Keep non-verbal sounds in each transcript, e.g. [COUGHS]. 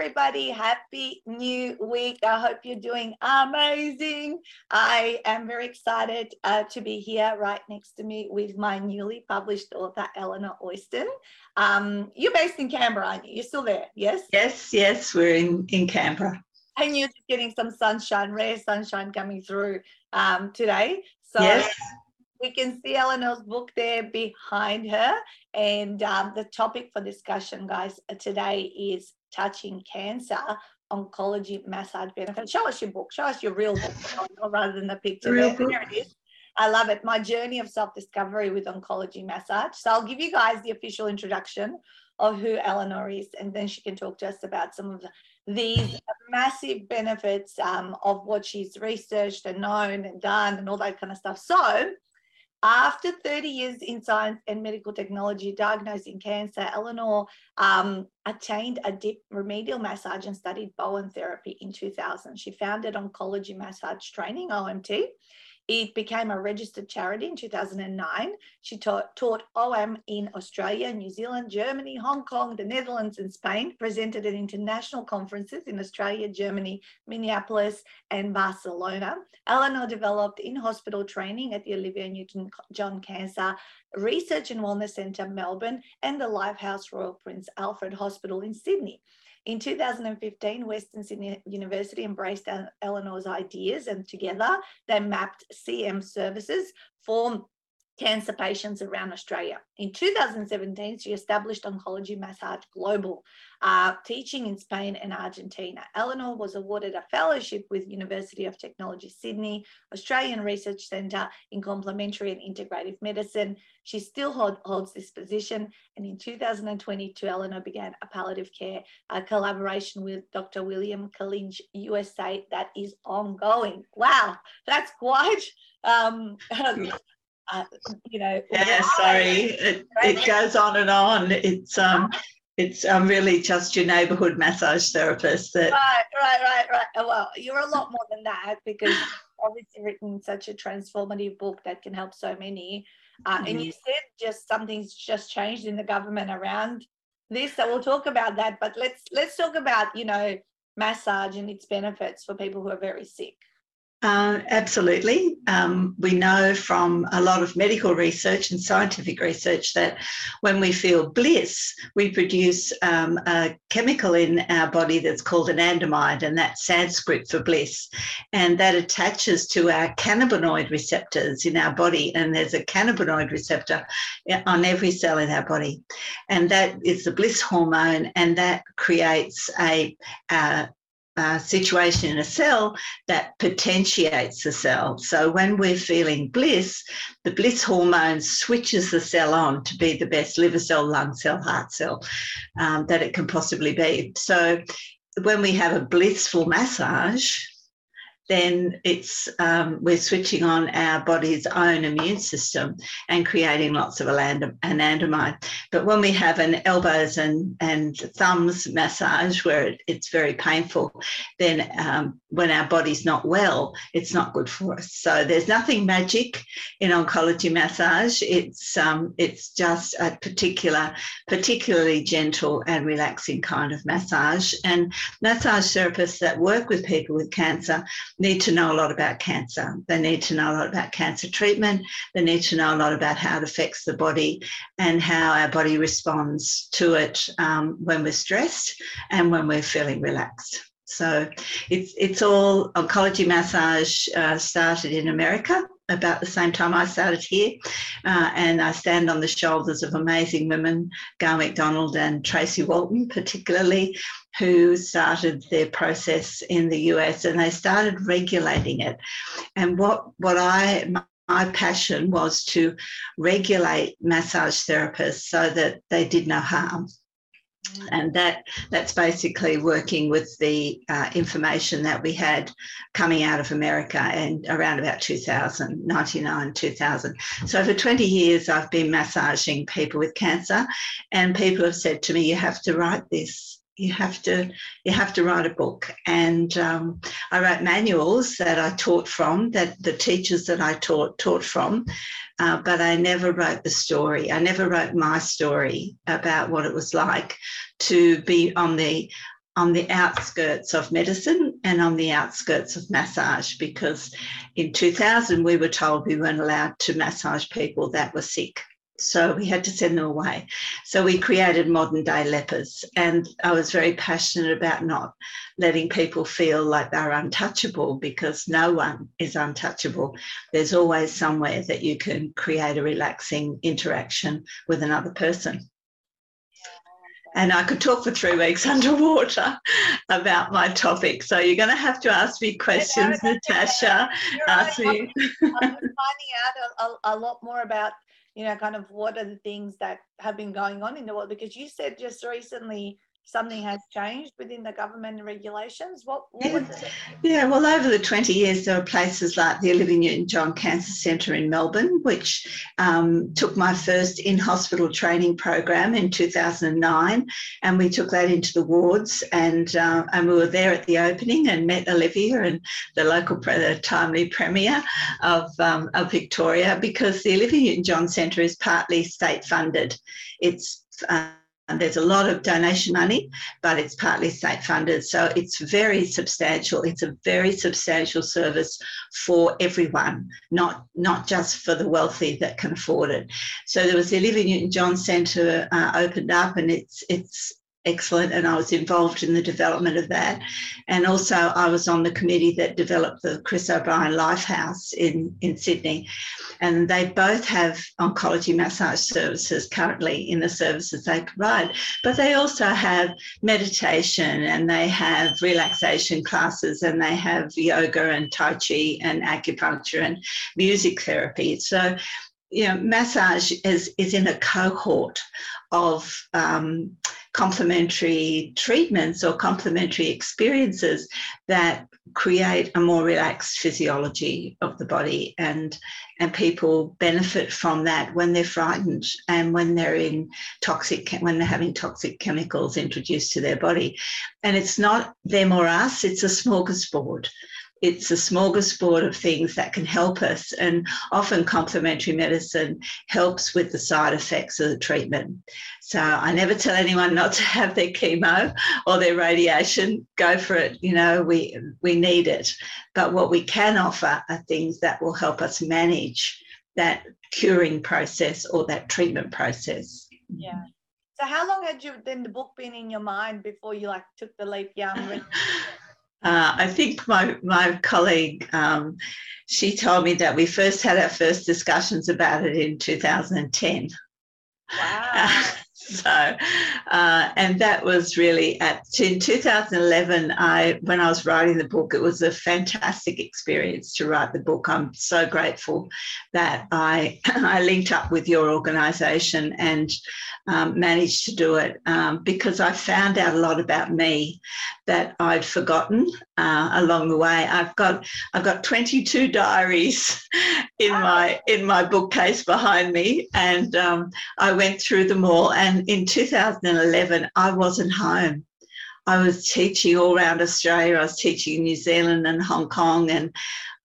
everybody. Happy new week. I hope you're doing amazing. I am very excited uh, to be here right next to me with my newly published author, Eleanor Oyston. Um, you're based in Canberra, aren't you? You're still there, yes? Yes, yes, we're in, in Canberra. And you're just getting some sunshine, rare sunshine coming through um, today. So yes. we can see Eleanor's book there behind her. And um, the topic for discussion, guys, today is touching cancer oncology massage benefits. Show us your book. Show us your real book [LAUGHS] rather than the picture. Real there, there it is. I love it. My journey of self discovery with oncology massage. So I'll give you guys the official introduction of who Eleanor is, and then she can talk to us about some of these massive benefits um, of what she's researched and known and done and all that kind of stuff. So after 30 years in science and medical technology diagnosing cancer, Eleanor um, attained a deep remedial massage and studied Bowen therapy in 2000. She founded Oncology Massage Training, OMT, it became a registered charity in 2009. She taught, taught OM in Australia, New Zealand, Germany, Hong Kong, the Netherlands, and Spain, presented at international conferences in Australia, Germany, Minneapolis, and Barcelona. Eleanor developed in hospital training at the Olivia Newton John Cancer Research and Wellness Centre, Melbourne, and the Lifehouse Royal Prince Alfred Hospital in Sydney. In 2015, Western Sydney University embraced Eleanor's ideas and together they mapped CM services for cancer patients around Australia. In 2017, she established Oncology Massage Global, uh, teaching in Spain and Argentina. Eleanor was awarded a fellowship with University of Technology Sydney, Australian Research Centre in Complementary and Integrative Medicine. She still hold, holds this position. And in 2022, Eleanor began a palliative care a collaboration with Dr. William Collinge USA that is ongoing. Wow, that's quite um, [LAUGHS] uh, you know. Yeah, sorry, it, it goes on and on. It's um, it's I'm um, really just your neighbourhood massage therapist. That right, right, right, right. Well, you're a lot more than that because obviously written such a transformative book that can help so many. Uh, mm-hmm. And you said just something's just changed in the government around this, so we'll talk about that. But let's let's talk about you know massage and its benefits for people who are very sick. Uh, absolutely. Um, we know from a lot of medical research and scientific research that when we feel bliss, we produce um, a chemical in our body that's called anandamide, and that's Sanskrit for bliss. And that attaches to our cannabinoid receptors in our body. And there's a cannabinoid receptor on every cell in our body. And that is the bliss hormone, and that creates a, a uh, situation in a cell that potentiates the cell. So when we're feeling bliss, the bliss hormone switches the cell on to be the best liver cell, lung cell, heart cell um, that it can possibly be. So when we have a blissful massage, then it's um, we're switching on our body's own immune system and creating lots of anandamide. But when we have an elbows and, and thumbs massage where it, it's very painful, then um, when our body's not well, it's not good for us. So there's nothing magic in oncology massage. It's um, it's just a particular, particularly gentle and relaxing kind of massage. And massage therapists that work with people with cancer need to know a lot about cancer. They need to know a lot about cancer treatment. They need to know a lot about how it affects the body and how our body responds to it um, when we're stressed and when we're feeling relaxed. So it's it's all oncology massage uh, started in America about the same time I started here, uh, and I stand on the shoulders of amazing women, Gayle MacDonald and Tracy Walton, particularly, who started their process in the US, and they started regulating it. And what what I my, my passion was to regulate massage therapists so that they did no harm and that that's basically working with the uh, information that we had coming out of America and around about 2000, 99, 2000. So for 20 years, I've been massaging people with cancer, and people have said to me, "You have to write this." You have to you have to write a book, and um, I wrote manuals that I taught from, that the teachers that I taught taught from, uh, but I never wrote the story. I never wrote my story about what it was like to be on the on the outskirts of medicine and on the outskirts of massage because in 2000 we were told we weren't allowed to massage people that were sick. So we had to send them away. So we created modern day lepers. And I was very passionate about not letting people feel like they're untouchable because no one is untouchable. There's always somewhere that you can create a relaxing interaction with another person. And I could talk for three weeks [LAUGHS] underwater about my topic. So you're going to have to ask me questions, Natasha. Ask me. I'm [LAUGHS] finding out a, a, a lot more about you know, kind of what are the things that have been going on in the world? Because you said just recently something has changed within the government regulations. What, what yeah. yeah, well, over the 20 years, there were places like the Olivia Newton John Cancer Centre in Melbourne, which um, took my first in hospital training program in 2009. And we took that into the wards, and, uh, and we were there at the opening and met Olivia and the local, the timely Premier of, um, of Victoria, because the Olivia Newton John Centre is partly state funded. It's uh, and there's a lot of donation money, but it's partly state funded. So it's very substantial. It's a very substantial service for everyone, not, not just for the wealthy that can afford it. So there was the Olivia Newton John Centre uh, opened up and it's, it's excellent and I was involved in the development of that. And also I was on the committee that developed the Chris O'Brien Lifehouse in, in Sydney. And they both have oncology massage services currently in the services they provide, but they also have meditation and they have relaxation classes and they have yoga and Tai Chi and acupuncture and music therapy. So you know, massage is, is in a cohort of um, complementary treatments or complementary experiences that create a more relaxed physiology of the body and and people benefit from that when they're frightened and when they're in toxic when they're having toxic chemicals introduced to their body. And it's not them or us it's a smorgasbord it's a smorgasbord of things that can help us. And often complementary medicine helps with the side effects of the treatment. So I never tell anyone not to have their chemo or their radiation. Go for it. You know, we we need it. But what we can offer are things that will help us manage that curing process or that treatment process. Yeah. So how long had you then the book been in your mind before you like took the leap? Yeah, [LAUGHS] Uh, I think my my colleague, um, she told me that we first had our first discussions about it in 2010. Wow. [LAUGHS] [LAUGHS] so, uh, and that was really at in 2011. I when I was writing the book, it was a fantastic experience to write the book. I'm so grateful that I [CLEARS THROAT] I linked up with your organisation and um, managed to do it um, because I found out a lot about me that I'd forgotten uh, along the way. I've got I've got 22 diaries [LAUGHS] in my in my bookcase behind me, and um, I went through them all. And in 2011, I wasn't home. I was teaching all around Australia. I was teaching in New Zealand and Hong Kong, and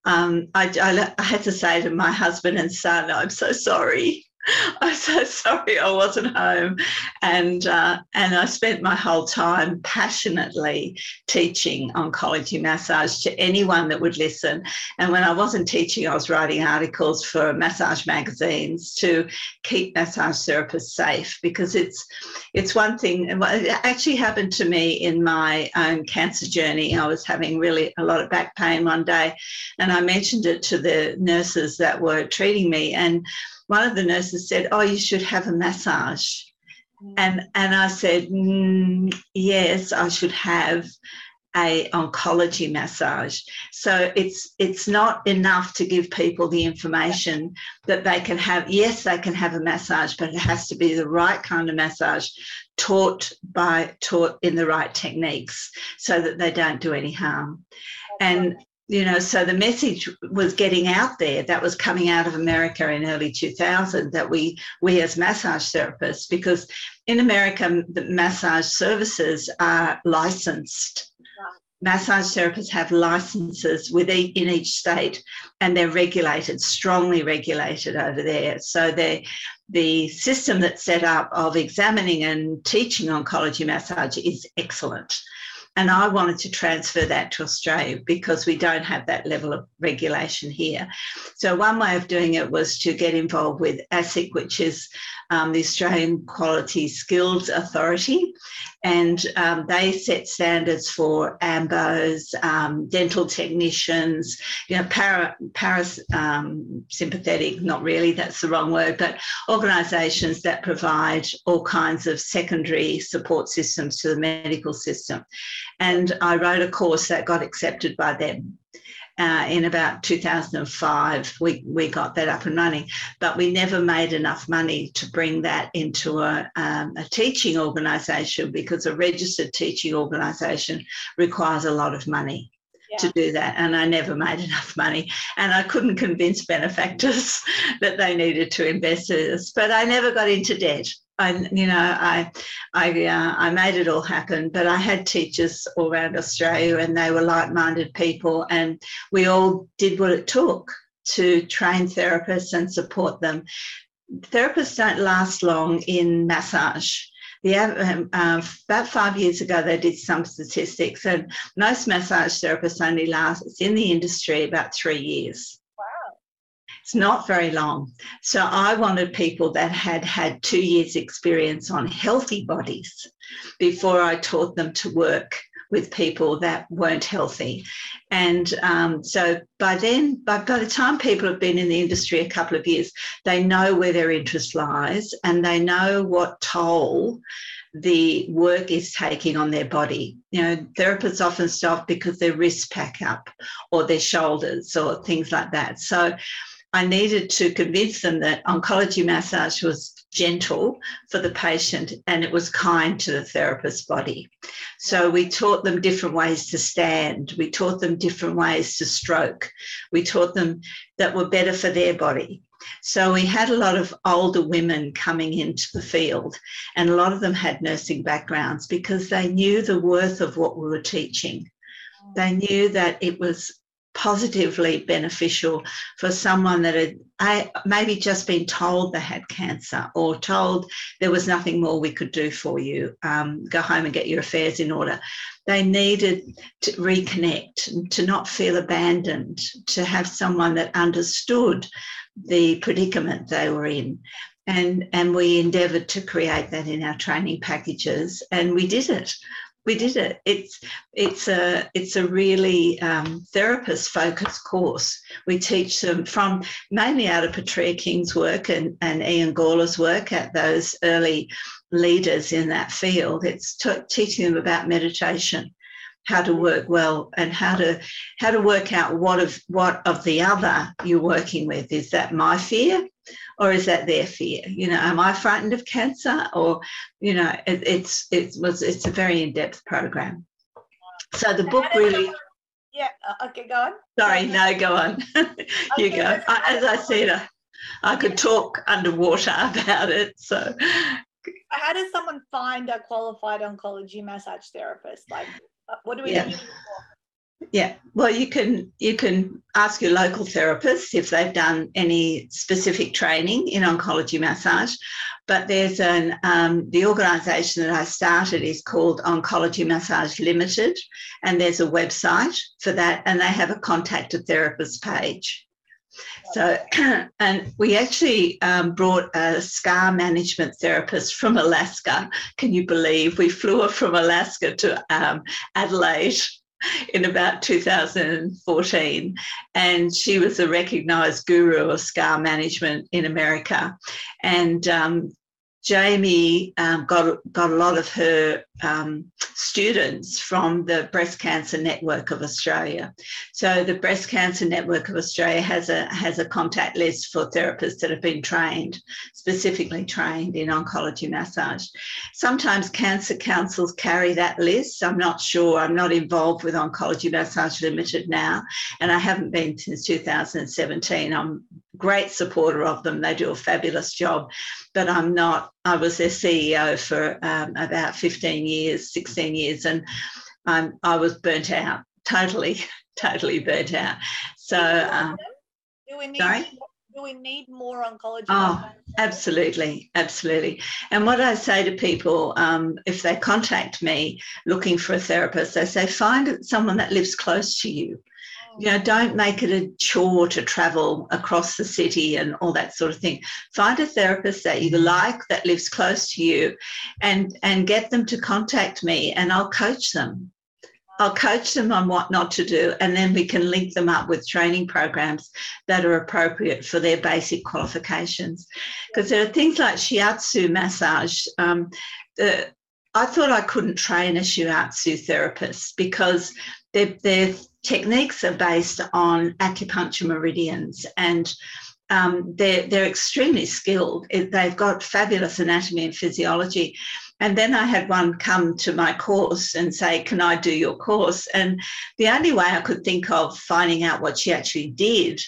um, I, I, I had to say to my husband and son, "I'm so sorry." [LAUGHS] I'm so sorry I wasn't home, and uh, and I spent my whole time passionately teaching oncology massage to anyone that would listen. And when I wasn't teaching, I was writing articles for massage magazines to keep massage therapists safe because it's it's one thing. It actually happened to me in my own cancer journey. I was having really a lot of back pain one day, and I mentioned it to the nurses that were treating me, and one of the nurses said, "Oh, you should have a massage," mm. and and I said, mm, "Yes, I should have." a oncology massage so it's it's not enough to give people the information that they can have yes they can have a massage but it has to be the right kind of massage taught by taught in the right techniques so that they don't do any harm and you know so the message was getting out there that was coming out of america in early 2000 that we we as massage therapists because in america the massage services are licensed. Massage therapists have licenses with each, in each state and they're regulated strongly regulated over there. So they the system that's set up of examining and teaching oncology massage is excellent And I wanted to transfer that to Australia because we don't have that level of regulation here. So, one way of doing it was to get involved with ASQA, which is um, the Australian Quality Skills Authority, and um, they set standards for AMBOs, um, dental technicians, you know, para, parasympathetic, um, not really, that's the wrong word, but organisations that provide all kinds of secondary support systems to the medical system. And I wrote a course that got accepted by them uh, in about 2005, we, we got that up and running, but we never made enough money to bring that into a, um, a teaching organisation because a registered teaching organisation requires a lot of money. To do that, and I never made [LAUGHS] enough money, and I couldn't convince benefactors [LAUGHS] that they needed to invest in this. But I never got into debt. I, you know, I, I, uh, I made it all happen. But I had teachers all around Australia, and they were like-minded people, and we all did what it took to train therapists and support them. Therapists don't last long in massage. The, um, uh, about five years ago, they did some statistics, and most massage therapists only last in the industry about three years. It's not very long. So I wanted people that had had two years' experience on healthy bodies before I taught them to work with people that weren't healthy. And um, so by then, by, by the time people have been in the industry a couple of years, they know where their interest lies and they know what toll the work is taking on their body. You know, therapists often stop because their wrists pack up or their shoulders or things like that. So I needed to convince them that oncology massage was gentle for the patient and it was kind to the therapist's body. So we taught them different ways to stand, we taught them different ways to stroke, we taught them that were better for their body. So we had a lot of older women coming into the field, and a lot of them had nursing backgrounds because they knew the worth of what we were teaching. They knew that it was positively beneficial for someone that had maybe just been told they had cancer or told there was nothing more we could do for you, um, go home and get your affairs in order. They needed to reconnect, to not feel abandoned, to have someone that understood the predicament they were in. And, and we endeavoured to create that in our training packages, and we did it we did it. It's it's a it's a really um, therapist focused course. We teach them from mainly out of Petrea King's work and, and Ian Gawler's work at those early leaders in that field. It's t- teaching them about meditation, how to work well, and how to how to work out what of what of the other you're working with. Is that my fear? Or is that their fear? You know, am I frightened of cancer? Or, you know, it, it's it was it's a very in depth program. So the book really. Yeah. Uh, okay. Go on. Sorry. No. Go on. [LAUGHS] you okay, go. I, as I said, I, I could talk underwater [LAUGHS] about it. So. How does someone find a qualified oncology massage therapist? Like, uh, what do we yeah. do? Yeah, well, you can you can ask your local therapist if they've done any specific training in oncology massage. But there's an um, the organisation that I started is called Oncology Massage Limited, and there's a website for that, and they have a contact a therapist page. So, [CLEARS THROAT] and we actually um, brought a scar management therapist from Alaska. Can you believe we flew her from Alaska to um, Adelaide in about 2014. And she was a recognized guru of scar management in America. And um, Jamie um, got, got a lot of her um, students from the Breast Cancer Network of Australia. So the Breast Cancer Network of Australia has a has a contact list for therapists that have been trained, specifically trained in oncology massage. Sometimes cancer councils carry that list. I'm not sure. I'm not involved with Oncology Massage Limited now, and I haven't been since 2017. I'm great supporter of them. They do a fabulous job, but I'm not. I was their CEO for um, about 15 years, 16 years, and um, I was burnt out, totally, [LAUGHS] totally burnt out. So, um, do we need sorry? do we need more oncology? Oh, absolutely, absolutely. And what I say to people, um, if they contact me looking for a therapist, I say find someone that lives close to you. You know, don't make it a chore to travel across the city and all that sort of thing. Find a therapist that you like that lives close to you, and and get them to contact me, and I'll coach them I'll coach them on what not to do, and then we can link them up with training programs that are appropriate for their basic qualifications. Because there are things like shiatsu massage. Um, the, I thought I couldn't train a shiatsu therapist because their, their techniques are based on acupuncture meridians and um, they're, they're extremely skilled. They've got fabulous anatomy and physiology. And then I had one come to my course and say, Can I do your course? And the only way I could think of finding out what she actually did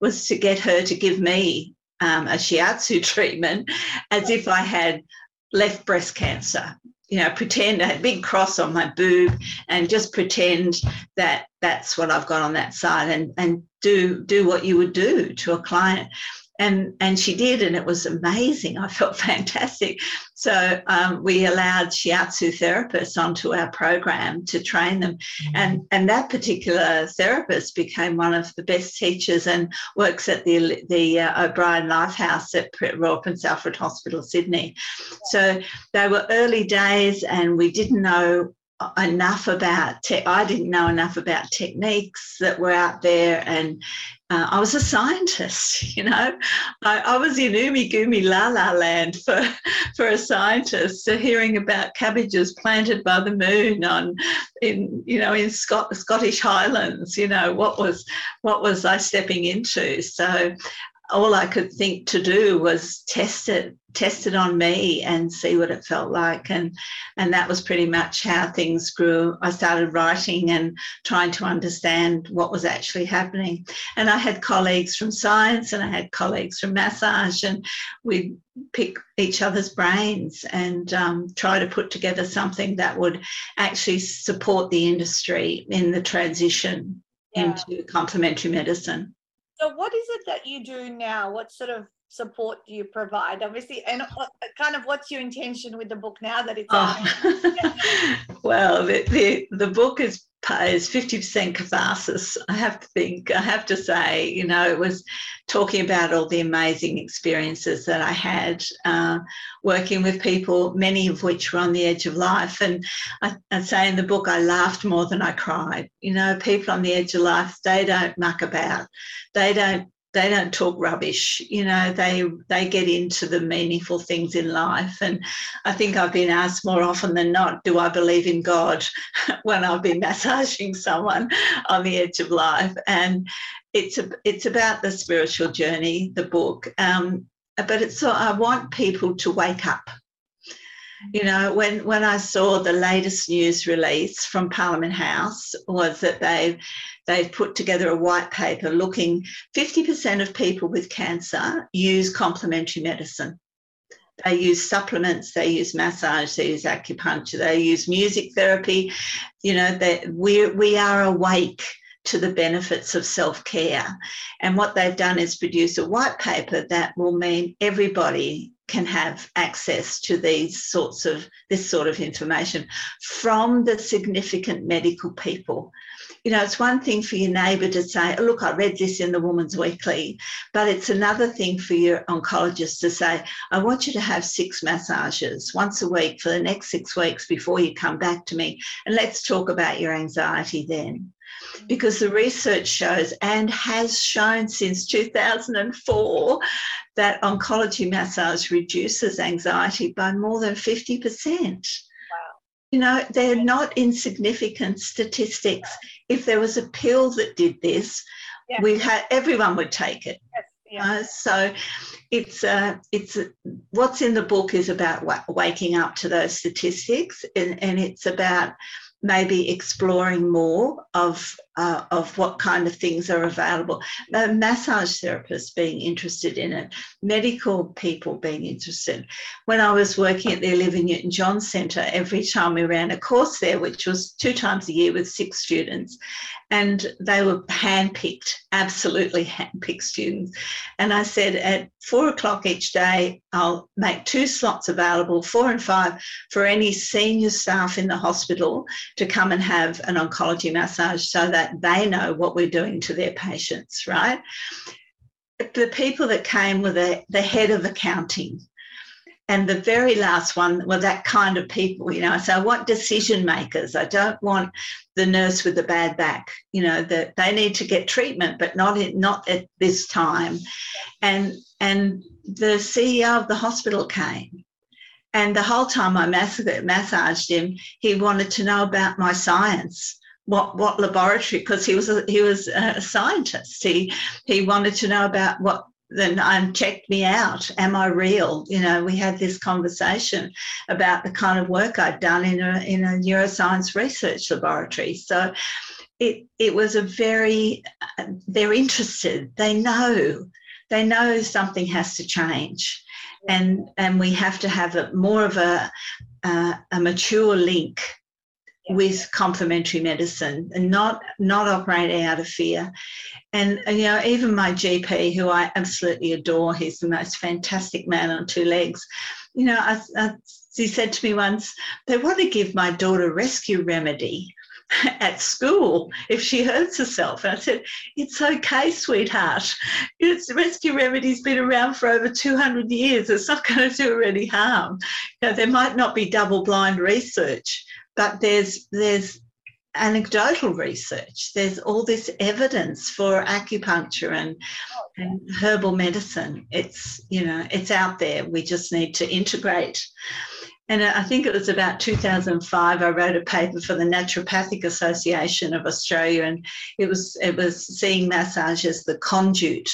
was to get her to give me um, a shiatsu [LAUGHS] treatment as if I had left breast cancer. You know, pretend I had a big cross on my boob and just pretend that that's what I've got on that side and, and do do what you would do to a client. And and she did and it was amazing. I felt [LAUGHS] fantastic so um, we allowed shiatsu therapists onto our program to train them mm-hmm. and and that particular therapist became one of the best teachers and works at the the uh, o'brien lifehouse at royal prince alfred hospital sydney so they were early days and we didn't know enough about te- I didn't know enough about techniques that were out there and uh, I was a scientist, [LAUGHS] you know. I, I, was in Umi Gumi La La land for, [LAUGHS] for a scientist, so hearing about cabbages planted by the moon on in you know in Scot- Scottish Highlands, you know what was what was I stepping into? So all I could think to do was test it, test it on me and see what it felt like. And, and that was pretty much how things grew. I started writing and trying to understand what was actually happening. And I had colleagues from science and I had colleagues from massage, and we'd pick each other's brains and um, try to put together something that would actually support the industry in the transition yeah. into complementary medicine. So, what is it that you do now? What sort of support do you provide? Obviously, and kind of what's your intention with the book now that it's oh. [LAUGHS] well, the, the, the book is is 50% catharsis. I have to think, I have to say, you know, it was talking about all the amazing experiences that I had uh, working with people, many of which were on the edge of life. And I, I say in the book, I laughed more than I cried. You know, people on the edge of life, they don't muck about. They don't they don't talk rubbish you know they they get into the meaningful things in life. And i think i've been asked more often than not do i believe in god [LAUGHS] when i've been [LAUGHS] massaging someone on the edge of life? And it's a, it's about the spiritual journey the book. Um, but it's so i want people to wake up you know when when i saw the latest news release from parliament house was that they've they've put together a white paper looking 50% of people with cancer use complementary medicine they use supplements they use massage they use acupuncture they use music therapy you know that we we are awake to the benefits of self care. And what they've done is produce a white paper that will mean everybody can have access to these sorts of this sort of information from the significant medical people. You know it's one thing for your neighbour to say oh, look i read this in the woman's weekly but it's another thing for your oncologist to say i want you to have six massages once a week for the next six weeks before you come back to me and let's talk about your anxiety then because the research shows and has shown since 2004 that oncology massage reduces anxiety by more than 50%. You know, they're not insignificant statistics. If there was a pill that did this, yeah. we had everyone would take it. Yes. Yeah. Uh, so it's uh, it's uh, what's in the book is about w- waking up to those statistics and, and it's about maybe exploring more of uh, of what kind of things are available. Uh, massage therapists being interested in it, medical people being interested. When I was working at the Olivia Newton John Centre, every time we ran a course there, which was two times a year with six students, and they were handpicked, absolutely handpicked students. And I said, at four o'clock each day, I'll make two slots available, four and five, for any senior staff in the hospital to come and have an oncology massage so that they know what we're doing to their patients, right? The people that came were the, the head of accounting, and the very last one were that kind of people, you know. So I want decision makers. I don't want the nurse with the bad back, you know, that they need to get treatment, but not at, not at this time. And and the CEO of the hospital came. And the whole time I massaged him, he wanted to know about my science what what laboratory because he was a, he was a scientist. He he wanted to know about what then and checked me out. Am I real? You know, we had this conversation about the kind of work I'd done in a in a neuroscience research laboratory. So it it was a very they're interested. They know they know something has to change, and and we have to have a more of a uh, a mature link with complementary medicine and not not operating out of fear and, and, you know even my gp who i absolutely adore he's the most fantastic man on two legs you know I, I, he said to me once they want to give my daughter rescue remedy [LAUGHS] at school if she hurts herself. And I said, It's okay, sweetheart. It's, rescue remedy's been around for over 200 years. It's not going to do her any harm. You know, there might not be double blind research, but there's there's anecdotal research. There's all this evidence for acupuncture and, oh, and herbal medicine. It's you know it's out there. We just need to integrate. And I think it was about 2005. I wrote a paper for the Naturopathic Association of Australia, and it was it was seeing massage as the conduit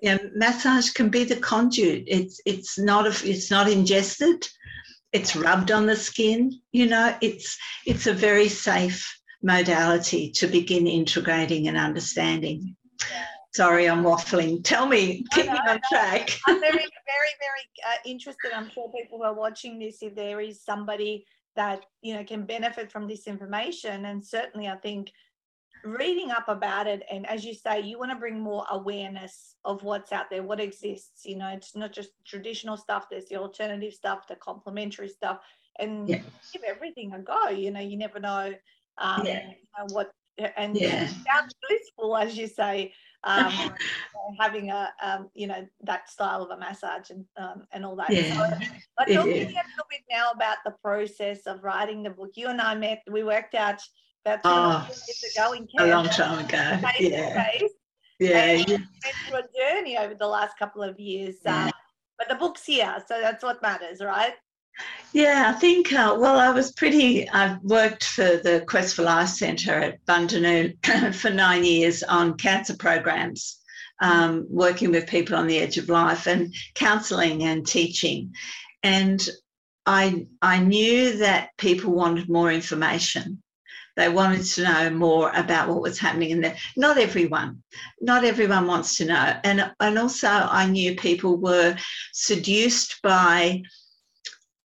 Yeah, massage can be the conduit. It's it's not a, it's not ingested it's rubbed on the skin you know it's it's a very safe modality to begin integrating and understanding. Sorry i'm waffling. Tell me keep me on track. I'm very very very uh, interested. I'm sure people who are watching this if there is somebody that you know can benefit from this information and certainly i think reading up about it and as you say you want to bring more awareness of what's out there what exists you know it's not just traditional stuff there's the alternative stuff the complementary stuff and yeah. give everything a go you know you never know, um, yeah. you know what and yeah. sounds blissful as you say um, [LAUGHS] having a um, you know that style of a massage and um, and all that yeah. so, but talking a little bit now about the process of writing the book you and i met we worked out about two oh, years ago in Canada. A long time ago. [LAUGHS] Face yeah. Face. Yeah. And yeah. went through a journey over the last couple of years. Yeah. Um, but the book's here, so that's what matters, right? Yeah, I think, uh, well, I was pretty, I've worked for the Quest for Life Centre at Bundanoon [COUGHS] for nine years on cancer programs, um, working with people on the edge of life and counselling and teaching. And I, I knew that people wanted more information. They wanted to know more about what was happening in there. Not everyone, not everyone wants to know. And, and also, I knew people were seduced by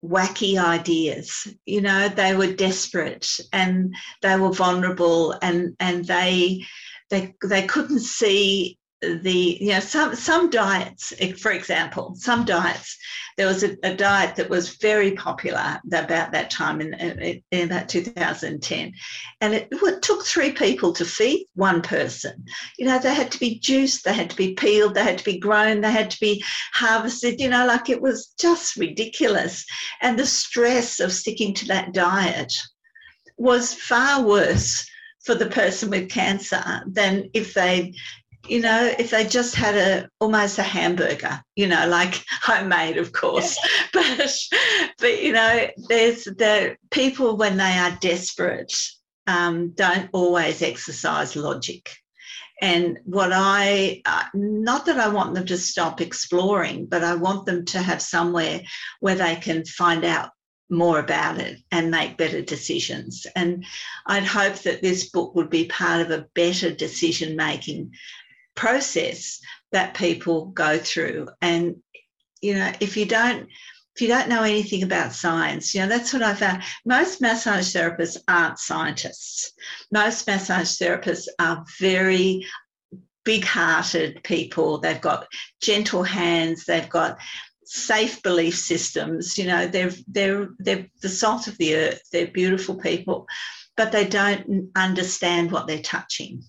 wacky ideas you know they were desperate and they were vulnerable and and they they they couldn't see the you know some some diets for example some diets there was a, a, diet that was very popular about that time in, in, about 2010 and it, it, took three people to feed one person. You know they had to be juiced they had to be peeled they had to be grown they had to be harvested you know like it was just ridiculous. And the stress of sticking to that diet was far worse for the person with cancer than if they you know, if they just had a almost a hamburger, you know, like [LAUGHS] homemade, of course, [LAUGHS] but but you know, there's the people when they are desperate um, don't always exercise logic. And what I, uh, not that I want them to stop exploring, but I want them to have somewhere where they can find out more about it and make better decisions. And I'd hope that this book would be part of a better decision making process that people go through. And, you know, if you don't, if you don't know anything about science, you know, that's what I found. Most massage therapists aren't scientists. Most massage therapists are very big hearted people. They've got gentle hands, they've got safe belief systems. You know, they're they're they're the salt of the earth. They're beautiful people, but they don't understand what they're touching.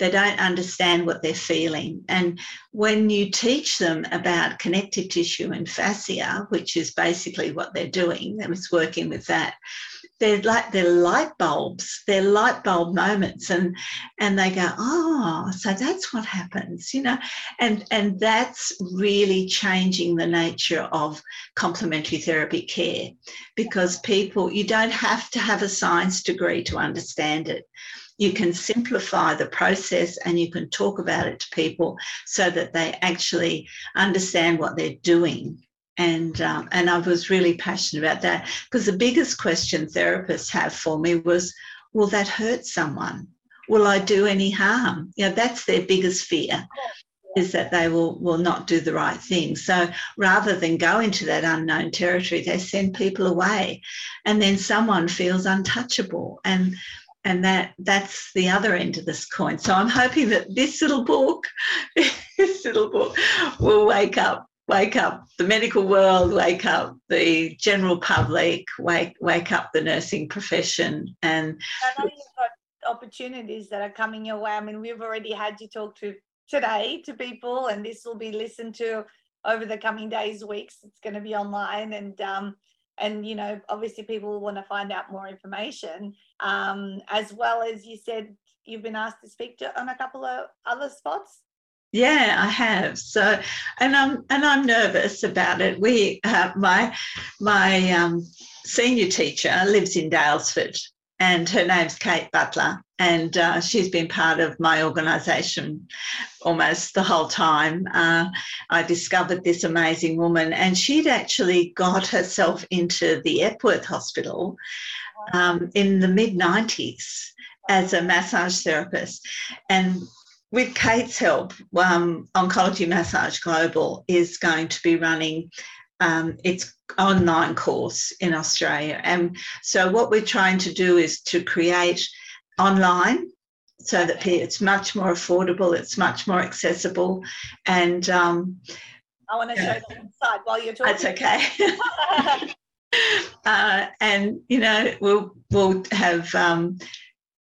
They don't understand what they're feeling. And when you teach them about connective tissue and fascia, which is basically what they're doing, that was working with that, they're like they're light bulbs they're light bulb moments. And and they go oh so that's what happens you know? And and that's really changing the nature of complementary therapy care because people you don't have to have a science degree to understand it you can simplify the process and you can talk about it to people so that they actually understand what they're doing and um, and I was really passionate about that because the biggest question therapists have for me was, will that hurt someone? Will I do any harm? Know, that's their biggest fear is that they will will not do the right thing. So rather than go into that unknown territory, they send people away, and then someone feels untouchable and. And that that's the other end of this coin. So I'm hoping that this little book, [LAUGHS] this little book, will wake up wake up the medical world, wake up the general public, wake wake up the nursing profession. And I know you've got opportunities that are coming your way. I mean, we've already had you talk to today to people, and this will be listened to over the coming days, weeks. It's going to be online, and um, and you know, obviously, people want to find out more information, um, as well as you said, you've been asked to speak to on a couple of other spots. Yeah, I have. So, and I'm and I'm nervous about it. We, uh, my my um, senior teacher lives in Daylesford, and her name's Kate Butler, and uh, she's been part of my organisation almost the whole time. Uh, I discovered this amazing woman, and she'd actually got herself into the Epworth Hospital um, in the mid '90s as a massage therapist, and with Kate's help, um, Oncology Massage Global is going to be running um, its online course in Australia. And so, what we're trying to do is to create online so that it's much more affordable, it's much more accessible. And um, I want to show the inside while you're talking. That's okay. [LAUGHS] uh, and you know, we'll we'll have um,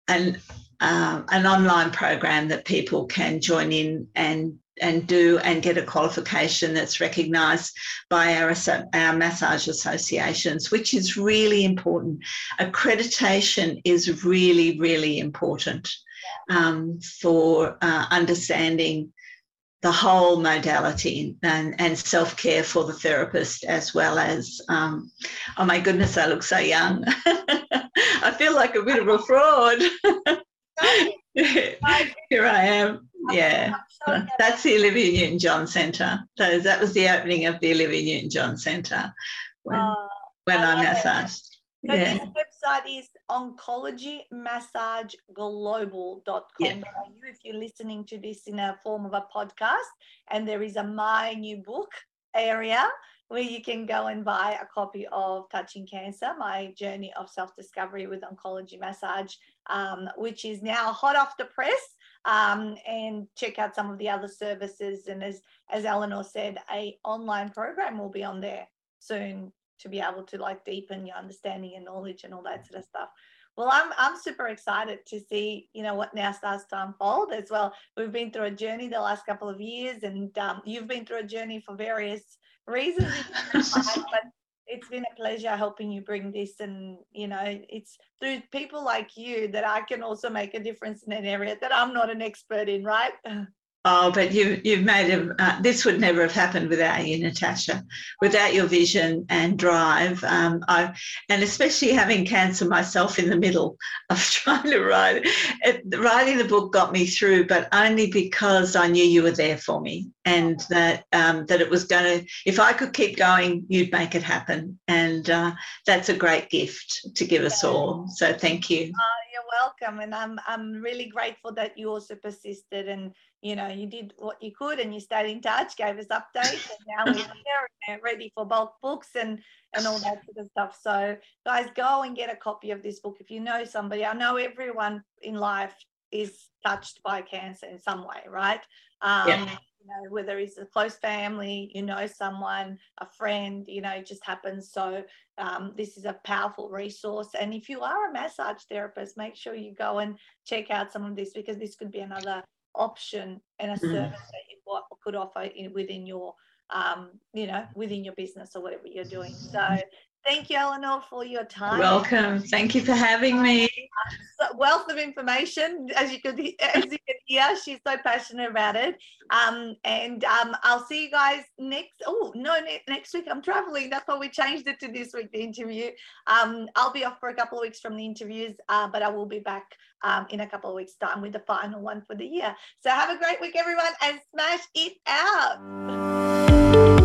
an um, an online program that people can join in and and do and get a qualification that's recognised by our, our massage associations, which is really important. Accreditation is really, really important um, for uh, understanding the whole modality and, and self care for the therapist, as well as, um, oh my goodness, I look so young. [LAUGHS] I feel like a bit of a fraud. [LAUGHS] [LAUGHS] Here I am. Yeah, that's the Olivia Newton John Centre. So that was the opening of the Olivia Newton John Centre when, uh, when I, I massaged. So yeah. this website is oncologymassageglobal.com. Yeah. If you're listening to this in a form of a podcast, and there is a My New Book area where you can go and buy a copy of Touching Cancer, my journey of self discovery with oncology massage, um, which is now hot off the press. Um, and check out some of the other services. And as, as Eleanor said, a online program will be on there soon to be able to like deepen your understanding and knowledge and all that sort of stuff. Well, I'm I'm super excited to see you know what now starts to unfold as well. We've been through a journey the last couple of years, and um, you've been through a journey for various reasons [LAUGHS] but it's been a pleasure helping you bring this and you know it's through people like you that i can also make a difference in an area that i'm not an expert in right [LAUGHS] Oh, but you, you've made a, uh, this would never have happened without you, Natasha, without your vision and drive. Um, I, and especially having cancer myself in the middle [LAUGHS] of trying to write it, writing the book got me through, but only because I knew you were there for me and that um, that it was going to. If I could keep going, you'd make it happen, and uh, that's a great gift to give us all. So thank you. Uh, you're welcome, and I'm I'm really grateful that you also persisted and you know, you did what you could and you stayed in touch, gave us updates, and now we're [LAUGHS] here and ready for bulk books and and all that sort of stuff. So, guys, go and get a copy of this book if you know somebody. I know everyone in life is touched by cancer in some way, right? Um, yeah. You know, whether it's a close family, you know someone, a friend, you know, it just happens. So um, this is a powerful resource. And if you are a massage therapist, make sure you go and check out some of this because this could be another option and a mm-hmm. service that you could offer in, within your um, you know within your business or whatever you're doing so Thank you, Eleanor, for your time. Welcome. Thank you for having me. wealth of information, as you could [LAUGHS] as you can hear. She's so passionate about it. Um, and um, I'll see you guys next. Oh no, ne- next week I'm traveling. That's why we changed it to this week. The interview. Um, I'll be off for a couple of weeks from the interviews, uh, but I will be back um, in a couple of weeks' time with the final one for the year. So have a great week, everyone, and smash it out.